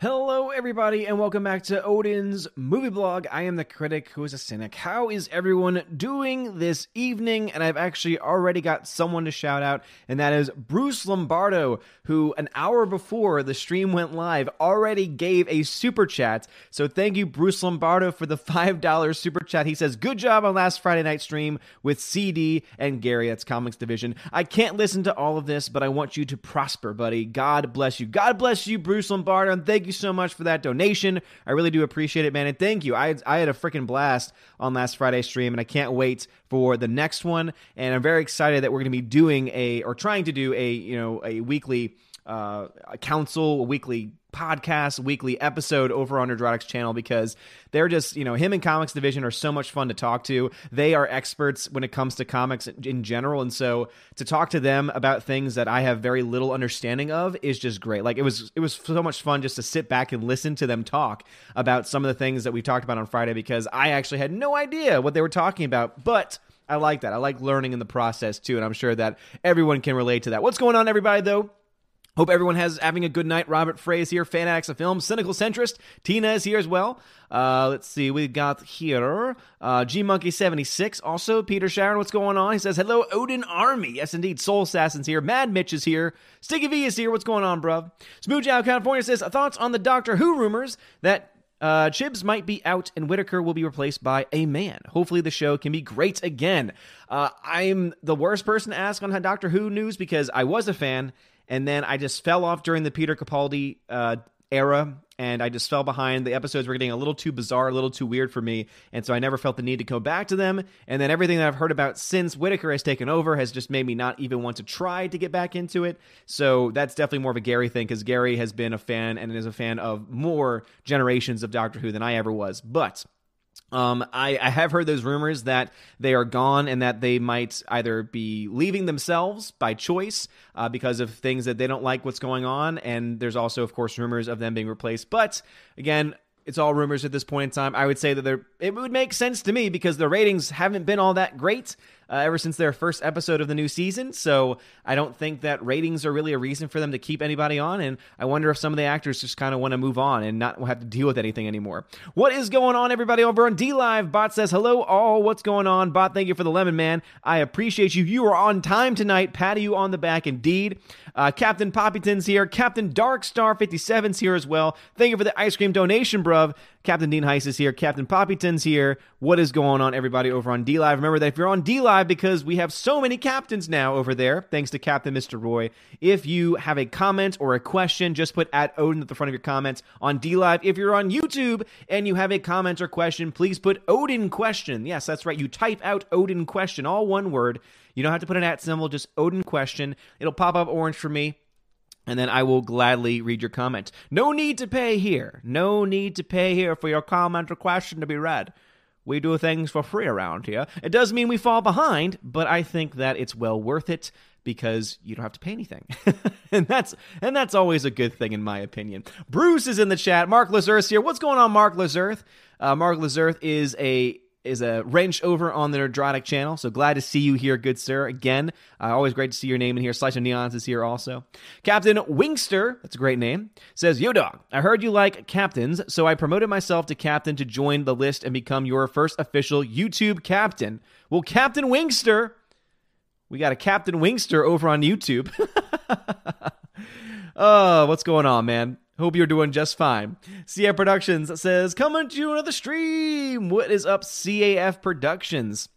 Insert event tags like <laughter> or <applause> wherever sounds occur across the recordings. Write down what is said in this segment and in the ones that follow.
Hello, everybody, and welcome back to Odin's movie blog. I am the critic who is a cynic. How is everyone doing this evening? And I've actually already got someone to shout out, and that is Bruce Lombardo, who an hour before the stream went live already gave a super chat. So thank you, Bruce Lombardo, for the <laughs> $5 super chat. He says, Good job on last Friday night stream with CD and Gary. That's Comics Division. I can't listen to all of this, but I want you to prosper, buddy. God bless you. God bless you, Bruce Lombardo, and thank you so much for that donation. I really do appreciate it, man. And thank you. I, I had a freaking blast on last Friday stream, and I can't wait for the next one. And I'm very excited that we're going to be doing a, or trying to do a, you know, a weekly uh, a council, a weekly podcast, weekly episode over on Nerdrotic's channel because they're just, you know, him and Comics Division are so much fun to talk to. They are experts when it comes to comics in general. And so to talk to them about things that I have very little understanding of is just great. Like it was it was so much fun just to sit back and listen to them talk about some of the things that we talked about on Friday because I actually had no idea what they were talking about. But I like that. I like learning in the process too, and I'm sure that everyone can relate to that. What's going on, everybody, though? Hope everyone has having a good night. Robert Frey is here, Fanatics of Film, Cynical Centrist. Tina is here as well. Uh, let's see, we got here uh, G Monkey seventy six. Also, Peter Sharon, what's going on? He says hello, Odin Army. Yes, indeed. Soul Assassin's here. Mad Mitch is here. Sticky V is here. What's going on, bruv? Smooch out California says thoughts on the Doctor Who rumors that uh, Chibs might be out and Whittaker will be replaced by a man. Hopefully, the show can be great again. Uh, I'm the worst person to ask on Doctor Who news because I was a fan and then I just fell off during the Peter Capaldi uh, era, and I just fell behind. The episodes were getting a little too bizarre, a little too weird for me, and so I never felt the need to go back to them. And then everything that I've heard about since Whittaker has taken over has just made me not even want to try to get back into it. So that's definitely more of a Gary thing because Gary has been a fan and is a fan of more generations of Doctor Who than I ever was. But um, I, I, have heard those rumors that they are gone and that they might either be leaving themselves by choice uh, because of things that they don't like what's going on. And there's also, of course, rumors of them being replaced. But again, it's all rumors at this point in time. I would say that they're it would make sense to me because the ratings haven't been all that great uh, ever since their first episode of the new season. So I don't think that ratings are really a reason for them to keep anybody on. And I wonder if some of the actors just kind of want to move on and not have to deal with anything anymore. What is going on, everybody, over on D Live? Bot says, Hello, all. What's going on? Bot, thank you for the lemon, man. I appreciate you. You are on time tonight. Patty you on the back, indeed. Uh, Captain Poppyton's here. Captain Darkstar57's here as well. Thank you for the ice cream donation, bruv. Captain Dean Heiss is here. Captain Poppyton's here. What is going on, everybody, over on D Live? Remember that if you're on D Live, because we have so many captains now over there, thanks to Captain Mr. Roy, if you have a comment or a question, just put at Odin at the front of your comments on D Live. If you're on YouTube and you have a comment or question, please put Odin question. Yes, that's right. You type out Odin question, all one word. You don't have to put an at symbol, just Odin question. It'll pop up orange for me and then I will gladly read your comment. No need to pay here. No need to pay here for your comment or question to be read. We do things for free around here. It does mean we fall behind, but I think that it's well worth it because you don't have to pay anything. <laughs> and that's and that's always a good thing in my opinion. Bruce is in the chat. Mark Lazarth here. What's going on, Mark Lazarth? Uh, Mark Lazarth is a is a wrench over on the Nerdrotic channel. So glad to see you here, good sir. Again, uh, always great to see your name in here. Slice of Neons is here also. Captain Wingster, that's a great name, says, Yo, dog, I heard you like captains, so I promoted myself to captain to join the list and become your first official YouTube captain. Well, Captain Wingster, we got a Captain Wingster over on YouTube. oh, <laughs> what's going on, man? Hope you're doing just fine. CAF Productions says, coming to you another stream. What is up, CAF Productions?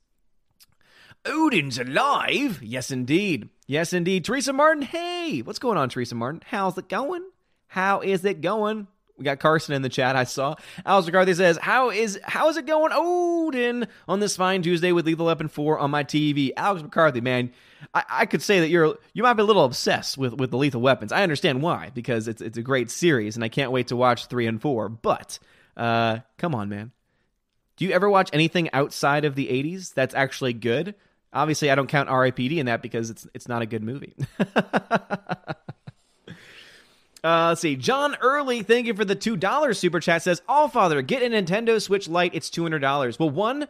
Odin's alive? Yes, indeed. Yes, indeed. Teresa Martin, hey, what's going on, Teresa Martin? How's it going? How is it going? We got Carson in the chat. I saw. Alex McCarthy says, "How is how is it going, Odin, on this fine Tuesday with Lethal Weapon four on my TV?" Alex McCarthy, man, I, I, could say that you're you might be a little obsessed with with the Lethal Weapons. I understand why because it's it's a great series and I can't wait to watch three and four. But uh, come on, man, do you ever watch anything outside of the '80s that's actually good? Obviously, I don't count R.I.P.D. in that because it's it's not a good movie. <laughs> Uh, let's see. John Early, thank you for the $2 super chat. Says, All Father, get a Nintendo Switch Lite. It's $200. Well, one,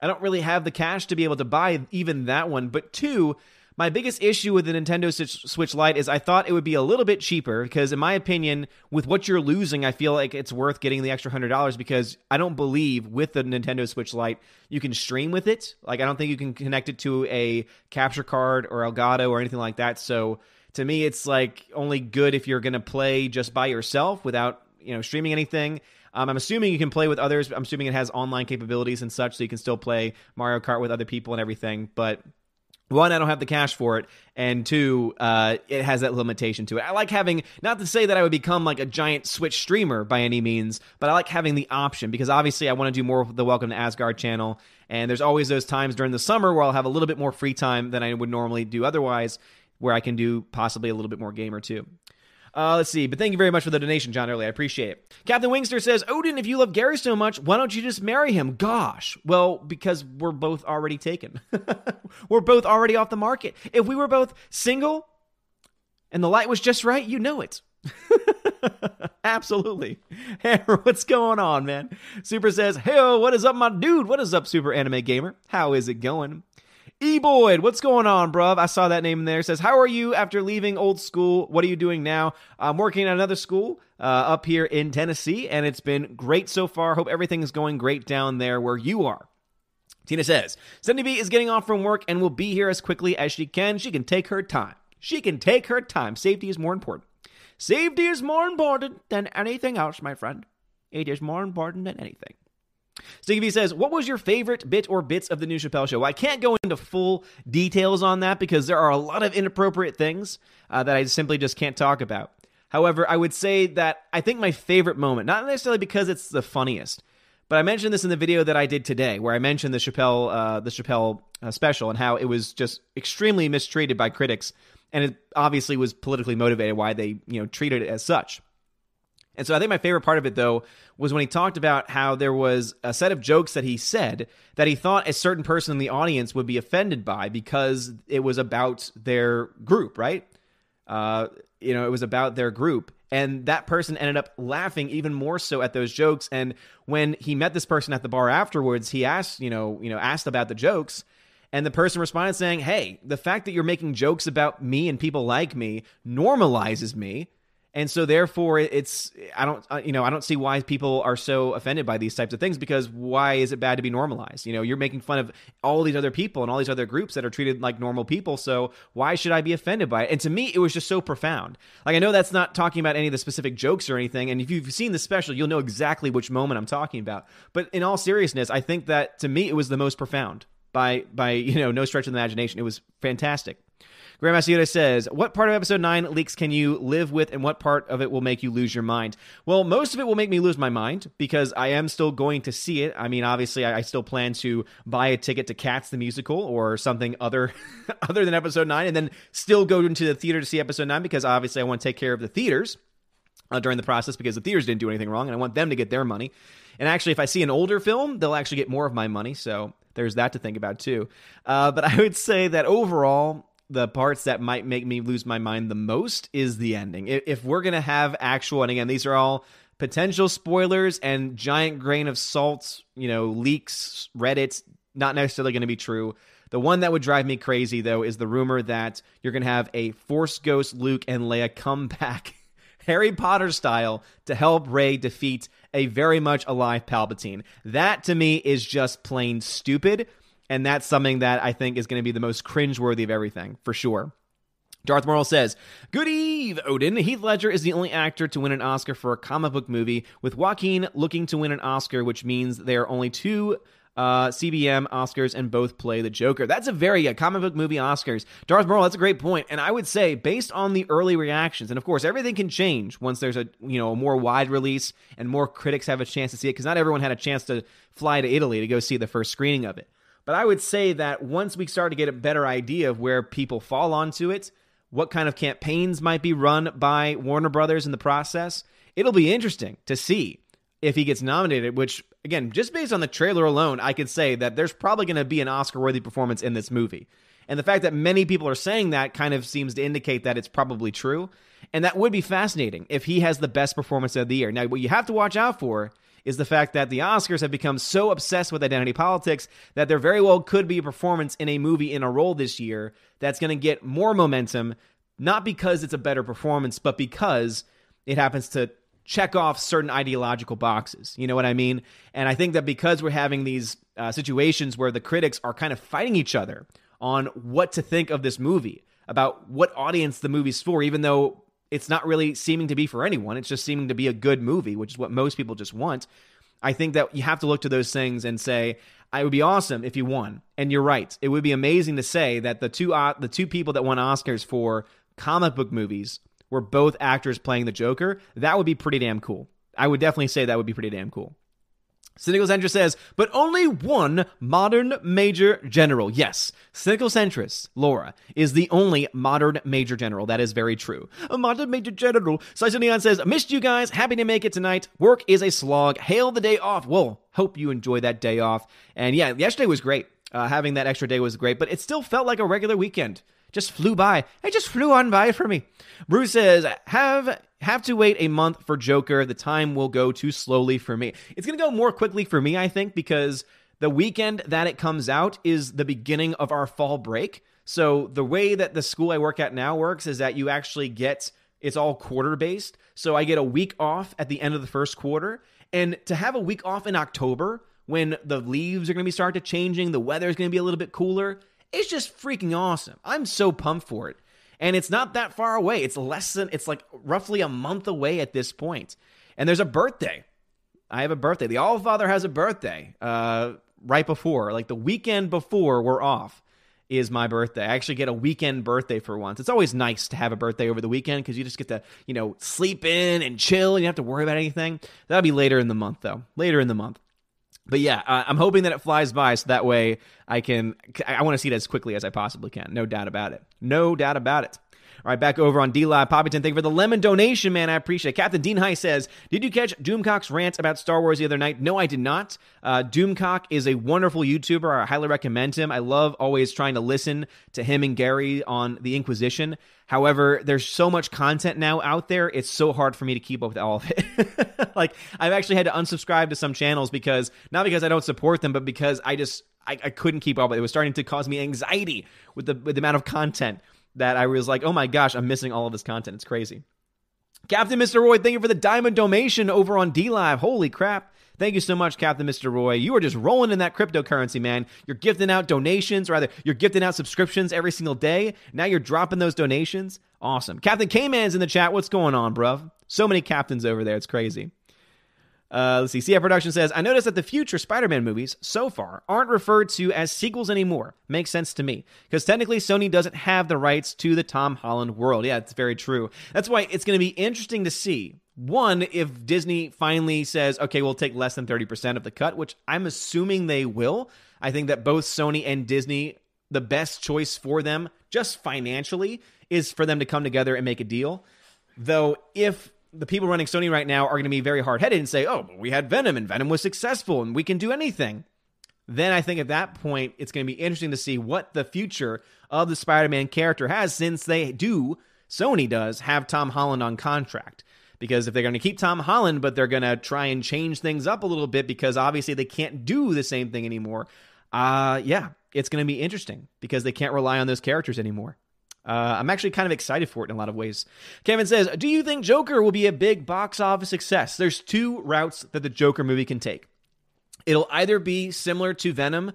I don't really have the cash to be able to buy even that one. But two, My biggest issue with the Nintendo Switch Lite is I thought it would be a little bit cheaper because, in my opinion, with what you're losing, I feel like it's worth getting the extra hundred dollars because I don't believe with the Nintendo Switch Lite you can stream with it. Like I don't think you can connect it to a capture card or Elgato or anything like that. So to me, it's like only good if you're going to play just by yourself without you know streaming anything. Um, I'm assuming you can play with others. I'm assuming it has online capabilities and such, so you can still play Mario Kart with other people and everything. But one, I don't have the cash for it, and two, uh, it has that limitation to it. I like having, not to say that I would become like a giant Switch streamer by any means, but I like having the option because obviously I want to do more the Welcome to Asgard channel, and there's always those times during the summer where I'll have a little bit more free time than I would normally do otherwise, where I can do possibly a little bit more game or two. Uh, let's see. But thank you very much for the donation, John Early. I appreciate it. Captain Wingster says, Odin, if you love Gary so much, why don't you just marry him? Gosh. Well, because we're both already taken. <laughs> we're both already off the market. If we were both single and the light was just right, you know it. <laughs> Absolutely. <laughs> Hey, what's going on, man? Super says, Hey, what is up, my dude? What is up, Super Anime Gamer? How is it going? E Boyd, what's going on, bruv? I saw that name in there. It says, How are you after leaving old school? What are you doing now? I'm working at another school uh, up here in Tennessee, and it's been great so far. Hope everything is going great down there where you are. Tina says, Cindy B is getting off from work and will be here as quickly as she can. She can take her time. She can take her time. Safety is more important. Safety is more important than anything else, my friend. It is more important than anything. Sticky V says, What was your favorite bit or bits of the new Chappelle show? Well, I can't go into full details on that because there are a lot of inappropriate things uh, that I simply just can't talk about. However, I would say that I think my favorite moment, not necessarily because it's the funniest, but I mentioned this in the video that I did today, where I mentioned the Chappelle, uh, the Chappelle uh, special, and how it was just extremely mistreated by critics, and it obviously was politically motivated why they you know treated it as such. And so I think my favorite part of it, though, was when he talked about how there was a set of jokes that he said that he thought a certain person in the audience would be offended by because it was about their group, right? Uh, you know, it was about their group. And that person ended up laughing even more so at those jokes. And when he met this person at the bar afterwards, he asked, you know, you know, asked about the jokes. And the person responded saying, Hey, the fact that you're making jokes about me and people like me normalizes me and so therefore it's i don't uh, you know i don't see why people are so offended by these types of things because why is it bad to be normalized? You know you're making fun of all these other people and all these other groups that are treated like normal people so why should i be offended by it? And to me it was just so profound. Like i know that's not talking about any of the specific jokes or anything and if you've seen the special you'll know exactly which moment i'm talking about. But in all seriousness i think that to me it was the most profound by by you know no stretch of the imagination. It was fantastic Grandmaster Yoda says, What part of episode 9 leaks can you live with, and what part of it will make you lose your mind? Well, most of it will make me lose my mind because I am still going to see it. I mean, obviously, I, I still plan to buy a ticket to Cats the Musical or something other <laughs> other than episode 9, and then still go into the theater to see episode 9 because obviously I want to take care of the theaters. Uh, during the process because the theaters didn't do anything wrong and I want them to get their money. And actually, if I see an older film, they'll actually get more of my money. So there's that to think about too. Uh, but <laughs> I would say that overall, the parts that might make me lose my mind the most is the ending. If we're going to have actual, and again, these are all potential spoilers and giant grain of salt, you know, leaks, Reddit, not necessarily going to be true. The one that would drive me crazy, though, is the rumor that you're going to have a Force Ghost Luke and Leia come back, <laughs> Harry Potter style, to help Rey defeat a very much alive Palpatine. That to me is just plain stupid. And that's something that I think is going to be the most cringeworthy of everything, for sure. Darth Morrill says, Good eve, Odin. Heath Ledger is the only actor to win an Oscar for a comic book movie, with Joaquin looking to win an Oscar, which means there are only two uh, CBM Oscars and both play the Joker. That's a very uh, comic book movie Oscars. Darth Morrill, that's a great point. And I would say, based on the early reactions, and of course, everything can change once there's a you know a more wide release and more critics have a chance to see it, because not everyone had a chance to fly to Italy to go see the first screening of it. But I would say that once we start to get a better idea of where people fall onto it, what kind of campaigns might be run by Warner Brothers in the process, it'll be interesting to see if he gets nominated, which, again, just based on the trailer alone, I could say that there's probably going to be an Oscar worthy performance in this movie. And the fact that many people are saying that kind of seems to indicate that it's probably true. And that would be fascinating if he has the best performance of the year. Now, what you have to watch out for is the fact that the Oscars have become so obsessed with identity politics that there very well could be a performance in a movie in a role this year that's going to get more momentum, not because it's a better performance, but because it happens to check off certain ideological boxes. You know what I mean? And I think that because we're having these uh, situations where the critics are kind of fighting each other on what to think of this movie, about what audience the movie's for, even though it's not really seeming to be for anyone. It's just seeming to be a good movie, which is what most people just want. I think that you have to look to those things and say, it would be awesome if you won. And you're right. It would be amazing to say that the two uh, the two people that won Oscars for comic book movies were both actors playing the Joker. That would be pretty damn cool. I would definitely say that would be pretty damn cool. Cynical Centrist says, but only one modern major general. Yes, Cynical Centrist, Laura, is the only modern major general. That is very true. A modern major general. Slice Neon says, missed you guys. Happy to make it tonight. Work is a slog. Hail the day off. Well, hope you enjoy that day off. And yeah, yesterday was great. Uh, having that extra day was great, but it still felt like a regular weekend just flew by. It just flew on by for me. Bruce says, have have to wait a month for Joker. The time will go too slowly for me. It's gonna go more quickly for me, I think, because the weekend that it comes out is the beginning of our fall break. So the way that the school I work at now works is that you actually get it's all quarter based. So I get a week off at the end of the first quarter. And to have a week off in October when the leaves are going to be start to changing, the weather is going to be a little bit cooler, it's just freaking awesome. I'm so pumped for it. And it's not that far away. It's less than, it's like roughly a month away at this point. And there's a birthday. I have a birthday. The All Father has a birthday uh, right before, like the weekend before we're off is my birthday. I actually get a weekend birthday for once. It's always nice to have a birthday over the weekend because you just get to, you know, sleep in and chill and you don't have to worry about anything. That'll be later in the month, though. Later in the month but yeah, uh, I'm hoping that it flies by so that way I can. I want to see it as quickly as I possibly can. No doubt about it. No doubt about it. All right, back over on D Live. Poppyton, thank you for the lemon donation, man. I appreciate it. Captain Dean High says, Did you catch Doomcock's rant about Star Wars the other night? No, I did not. Uh, Doomcock is a wonderful YouTuber. I highly recommend him. I love always trying to listen to him and Gary on the Inquisition. However, there's so much content now out there, it's so hard for me to keep up with all of it. <laughs> like, I've actually had to unsubscribe to some channels because, not because I don't support them, but because I just, I, I couldn't keep up it. It was starting to cause me anxiety with the, with the amount of content that I was like, oh my gosh, I'm missing all of this content. It's crazy. Captain Mr. Roy, thank you for the diamond donation over on D Live. Holy crap. Thank you so much, Captain Mr. Roy. You are just rolling in that cryptocurrency, man. You're gifting out donations, rather, you're gifting out subscriptions every single day. Now you're dropping those donations. Awesome. Captain K Man's in the chat. What's going on, bruv? So many captains over there. It's crazy. Uh, let's see. CF Production says, I noticed that the future Spider Man movies so far aren't referred to as sequels anymore. Makes sense to me. Because technically, Sony doesn't have the rights to the Tom Holland world. Yeah, it's very true. That's why it's going to be interesting to see. One, if Disney finally says, okay, we'll take less than 30% of the cut, which I'm assuming they will. I think that both Sony and Disney, the best choice for them, just financially, is for them to come together and make a deal. Though, if the people running Sony right now are going to be very hard headed and say, oh, we had Venom and Venom was successful and we can do anything. Then I think at that point, it's going to be interesting to see what the future of the Spider Man character has since they do, Sony does, have Tom Holland on contract. Because if they're going to keep Tom Holland, but they're going to try and change things up a little bit because obviously they can't do the same thing anymore, uh, yeah, it's going to be interesting because they can't rely on those characters anymore. Uh, I'm actually kind of excited for it in a lot of ways. Kevin says, Do you think Joker will be a big box office success? There's two routes that the Joker movie can take. It'll either be similar to Venom,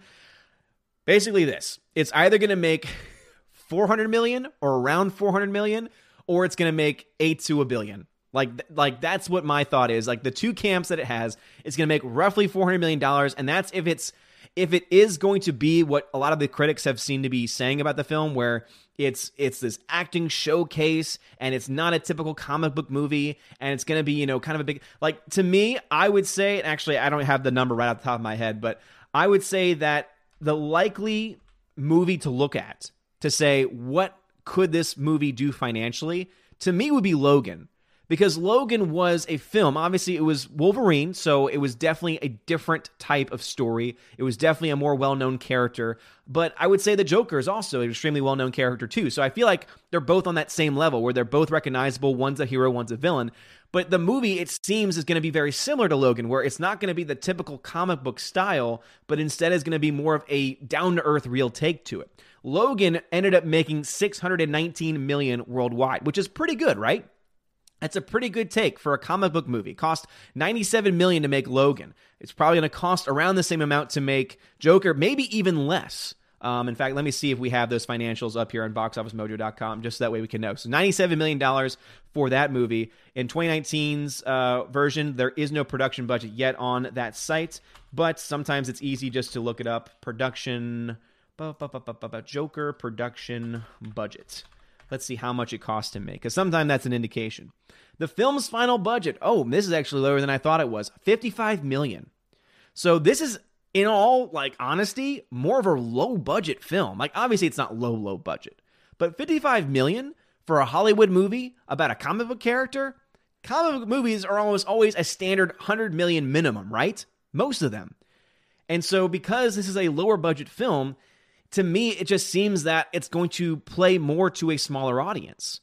basically, this it's either going to make <laughs> 400 million or around 400 million, or it's going to make eight to a billion. Like, like that's what my thought is. Like the two camps that it has, it's going to make roughly 400 million dollars, and that's if it's if it is going to be what a lot of the critics have seemed to be saying about the film, where it's it's this acting showcase and it's not a typical comic book movie and it's going to be you know kind of a big like to me i would say actually i don't have the number right off the top of my head but i would say that the likely movie to look at to say what could this movie do financially to me would be logan because Logan was a film. Obviously, it was Wolverine, so it was definitely a different type of story. It was definitely a more well known character. But I would say the Joker is also an extremely well known character, too. So I feel like they're both on that same level where they're both recognizable. One's a hero, one's a villain. But the movie, it seems, is going to be very similar to Logan, where it's not going to be the typical comic book style, but instead is going to be more of a down to earth, real take to it. Logan ended up making 619 million worldwide, which is pretty good, right? That's a pretty good take for a comic book movie. Cost 97 million to make Logan. It's probably going to cost around the same amount to make Joker, maybe even less. Um, in fact, let me see if we have those financials up here on boxofficemojo.com, just so that way we can know. So, $97 million for that movie. In 2019's uh, version, there is no production budget yet on that site, but sometimes it's easy just to look it up. Production, Joker production budget. Let's see how much it cost to make, because sometimes that's an indication. The film's final budget. Oh, this is actually lower than I thought it was. 55 million. So this is in all like honesty, more of a low budget film. Like obviously it's not low low budget. But 55 million for a Hollywood movie about a comic book character? Comic book movies are almost always a standard 100 million minimum, right? Most of them. And so because this is a lower budget film, to me it just seems that it's going to play more to a smaller audience.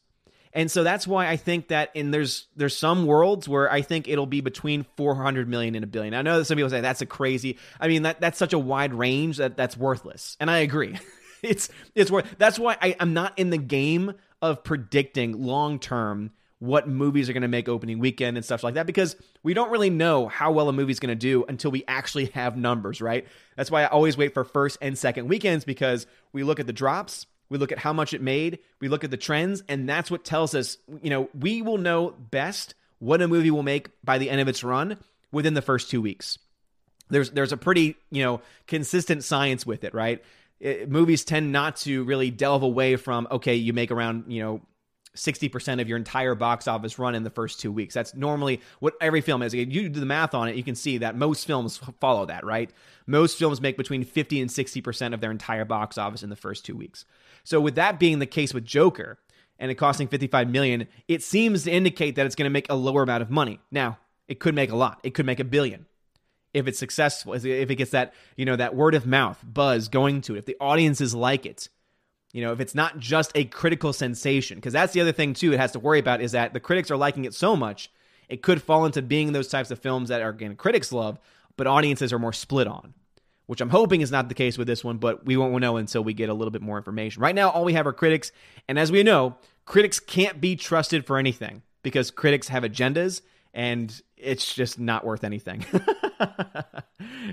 And so that's why I think that in there's there's some worlds where I think it'll be between 400 million and a billion. I know that some people say that's a crazy. I mean that that's such a wide range that that's worthless. And I agree. <laughs> it's it's worth that's why I, I'm not in the game of predicting long term what movies are going to make opening weekend and stuff like that because we don't really know how well a movie's going to do until we actually have numbers, right? That's why I always wait for first and second weekends because we look at the drops, we look at how much it made, we look at the trends, and that's what tells us, you know, we will know best what a movie will make by the end of its run within the first 2 weeks. There's there's a pretty, you know, consistent science with it, right? It, movies tend not to really delve away from okay, you make around, you know, 60% of your entire box office run in the first two weeks. That's normally what every film is. You do the math on it, you can see that most films follow that, right? Most films make between 50 and 60% of their entire box office in the first two weeks. So with that being the case with Joker and it costing 55 million, it seems to indicate that it's going to make a lower amount of money. Now, it could make a lot. It could make a billion if it's successful, if it gets that, you know, that word of mouth buzz going to it, if the audiences like it you know, if it's not just a critical sensation, because that's the other thing too it has to worry about is that the critics are liking it so much, it could fall into being those types of films that are again critics love, but audiences are more split on. Which I'm hoping is not the case with this one, but we won't know until we get a little bit more information. Right now, all we have are critics, and as we know, critics can't be trusted for anything because critics have agendas and it's just not worth anything. <laughs>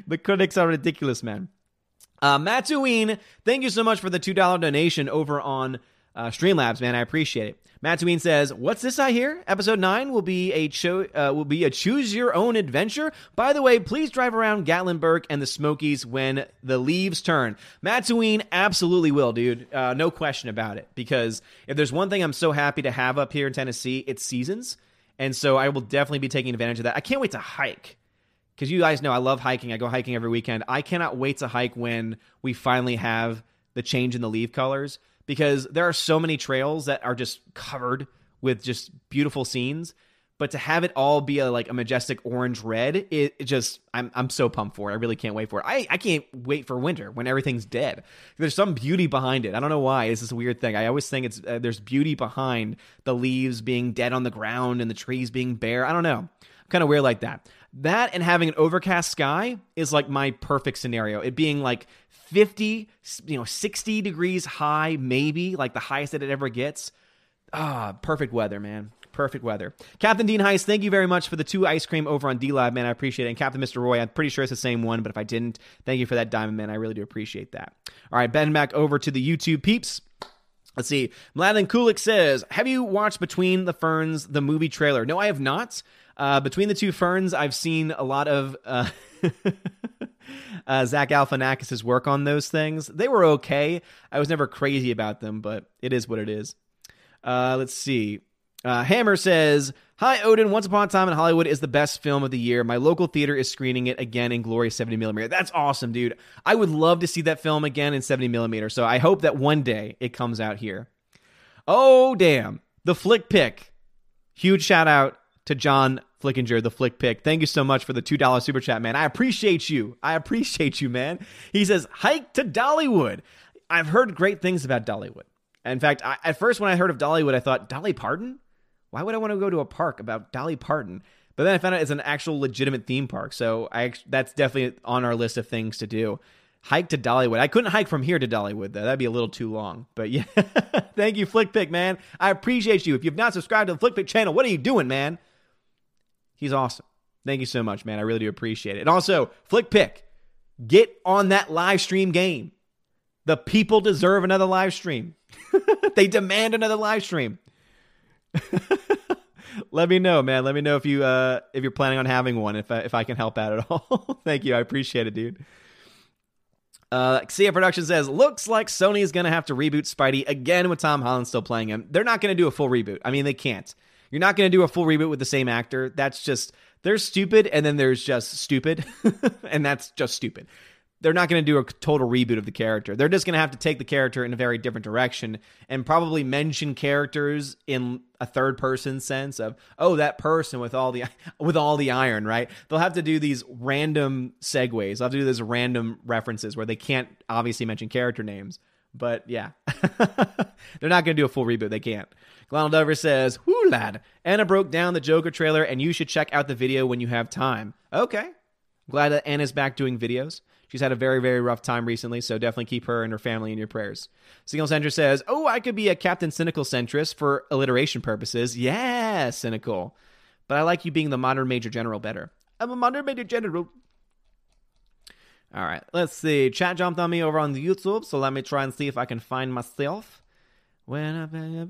the critics are ridiculous, man. Uh, Mattuine, thank you so much for the $2 donation over on uh, Streamlabs, man. I appreciate it. Mattuine says, "What's this I hear? Episode nine will be a cho- uh, will be a choose your own adventure. By the way, please drive around Gatlinburg and the Smokies when the leaves turn." Mattuine absolutely will, dude. Uh, no question about it. Because if there's one thing I'm so happy to have up here in Tennessee, it's seasons, and so I will definitely be taking advantage of that. I can't wait to hike because you guys know I love hiking. I go hiking every weekend. I cannot wait to hike when we finally have the change in the leaf colors because there are so many trails that are just covered with just beautiful scenes. But to have it all be a like a majestic orange red, it, it, just I'm I'm so pumped for it. I really can't wait for it. I, I can't wait for winter when everything's dead. There's some beauty behind it. I don't know why. It's this weird thing. I always think it's uh, there's beauty behind the leaves being dead on the ground and the trees being bare. I don't know. I'm kind of weird like that. That and having an overcast sky is like my perfect scenario. It being like 50, you know, 60 degrees high, maybe like the highest that it ever gets. Ah, perfect weather, man. Perfect weather. Captain Dean Heist, thank you very much for the two ice cream over on D Live, man. I appreciate it. And Captain Mr. Roy, I'm pretty sure it's the same one, but if I didn't, thank you for that diamond, man. I really do appreciate that. All right, Ben back over to the YouTube peeps. Let's see. Mladen Kulik says, Have you watched Between the Ferns, the movie trailer? No, I have not. Uh, between the two ferns, I've seen a lot of uh, <laughs> uh, Zach Galifianakis' work on those things. They were okay. I was never crazy about them, but it is what it is. Uh, let's see. Uh, Hammer says, Hi, Odin. Once Upon a Time in Hollywood is the best film of the year. My local theater is screening it again in Glory 70 millimeter. That's awesome, dude. I would love to see that film again in 70 millimeter. So I hope that one day it comes out here. Oh, damn. The flick pick Huge shout out to John Flickinger, the Flick Pick. Thank you so much for the $2 super chat, man. I appreciate you. I appreciate you, man. He says, hike to Dollywood. I've heard great things about Dollywood. In fact, I, at first when I heard of Dollywood, I thought, Dolly Parton? Why would I want to go to a park about Dolly Parton? But then I found out it's an actual legitimate theme park. So I that's definitely on our list of things to do. Hike to Dollywood. I couldn't hike from here to Dollywood though. That'd be a little too long. But yeah, <laughs> thank you, Flickpick, man. I appreciate you. If you've not subscribed to the Flickpick channel, what are you doing, man? He's awesome. Thank you so much, man. I really do appreciate it. And also, Flickpick, get on that live stream game. The people deserve another live stream. <laughs> they demand another live stream. <laughs> Let me know, man. Let me know if you uh if you're planning on having one. If I, if I can help out at all. <laughs> Thank you. I appreciate it, dude. Uh, Sia Production says, looks like Sony is going to have to reboot Spidey again with Tom Holland still playing him. They're not going to do a full reboot. I mean, they can't. You're not going to do a full reboot with the same actor. That's just, there's stupid, and then there's just stupid, <laughs> and that's just stupid they're not going to do a total reboot of the character. They're just going to have to take the character in a very different direction and probably mention characters in a third person sense of oh that person with all the <laughs> with all the iron, right? They'll have to do these random segues. They'll have to do these random references where they can't obviously mention character names. But yeah, <laughs> they're not going to do a full reboot. They can't. Glonald Dover says, "Whoo, lad! Anna broke down the Joker trailer, and you should check out the video when you have time." Okay, glad that Anna's back doing videos. She's had a very, very rough time recently, so definitely keep her and her family in your prayers. Cynical Centrist says, Oh, I could be a Captain Cynical centrist for alliteration purposes. Yeah, cynical. But I like you being the modern Major General better. I'm a modern Major General. All right, let's see. Chat jumped on me over on the YouTube, so let me try and see if I can find myself. When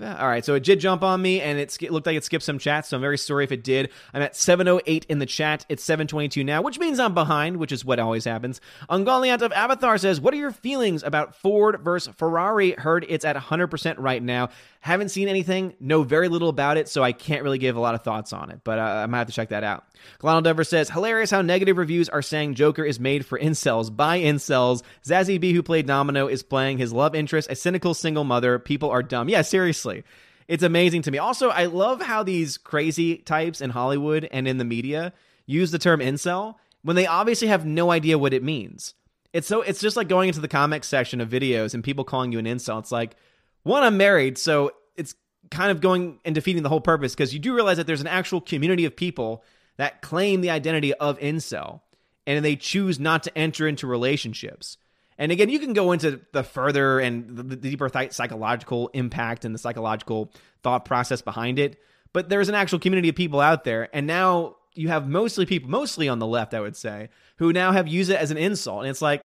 I, all right, so it did jump on me, and it, looked like it skipped some chats. So I'm very sorry if it did. I'm at 7:08 in the chat. It's 7:22 now, which means I'm behind, which is what always happens. Ungoliant of Avatar says, "What are your feelings about Ford versus Ferrari? Heard it's at 100% right now. Haven't seen anything, know very little about it, so I can't really give a lot of thoughts on it. But uh, I might have to check that out." Glonald Dever says, "Hilarious how negative reviews are saying Joker is made for incels by incels. Zazie Beetz, who played Domino, is playing his love interest, a cynical single mother. People are dumb. Yeah, seriously." It's amazing to me. Also, I love how these crazy types in Hollywood and in the media use the term incel when they obviously have no idea what it means. It's so it's just like going into the comments section of videos and people calling you an incel. It's like, one, I'm married, so it's kind of going and defeating the whole purpose because you do realize that there's an actual community of people that claim the identity of incel and they choose not to enter into relationships. And again, you can go into the further and the deeper th- psychological impact and the psychological thought process behind it. But there's an actual community of people out there. And now you have mostly people, mostly on the left, I would say, who now have used it as an insult. And it's like,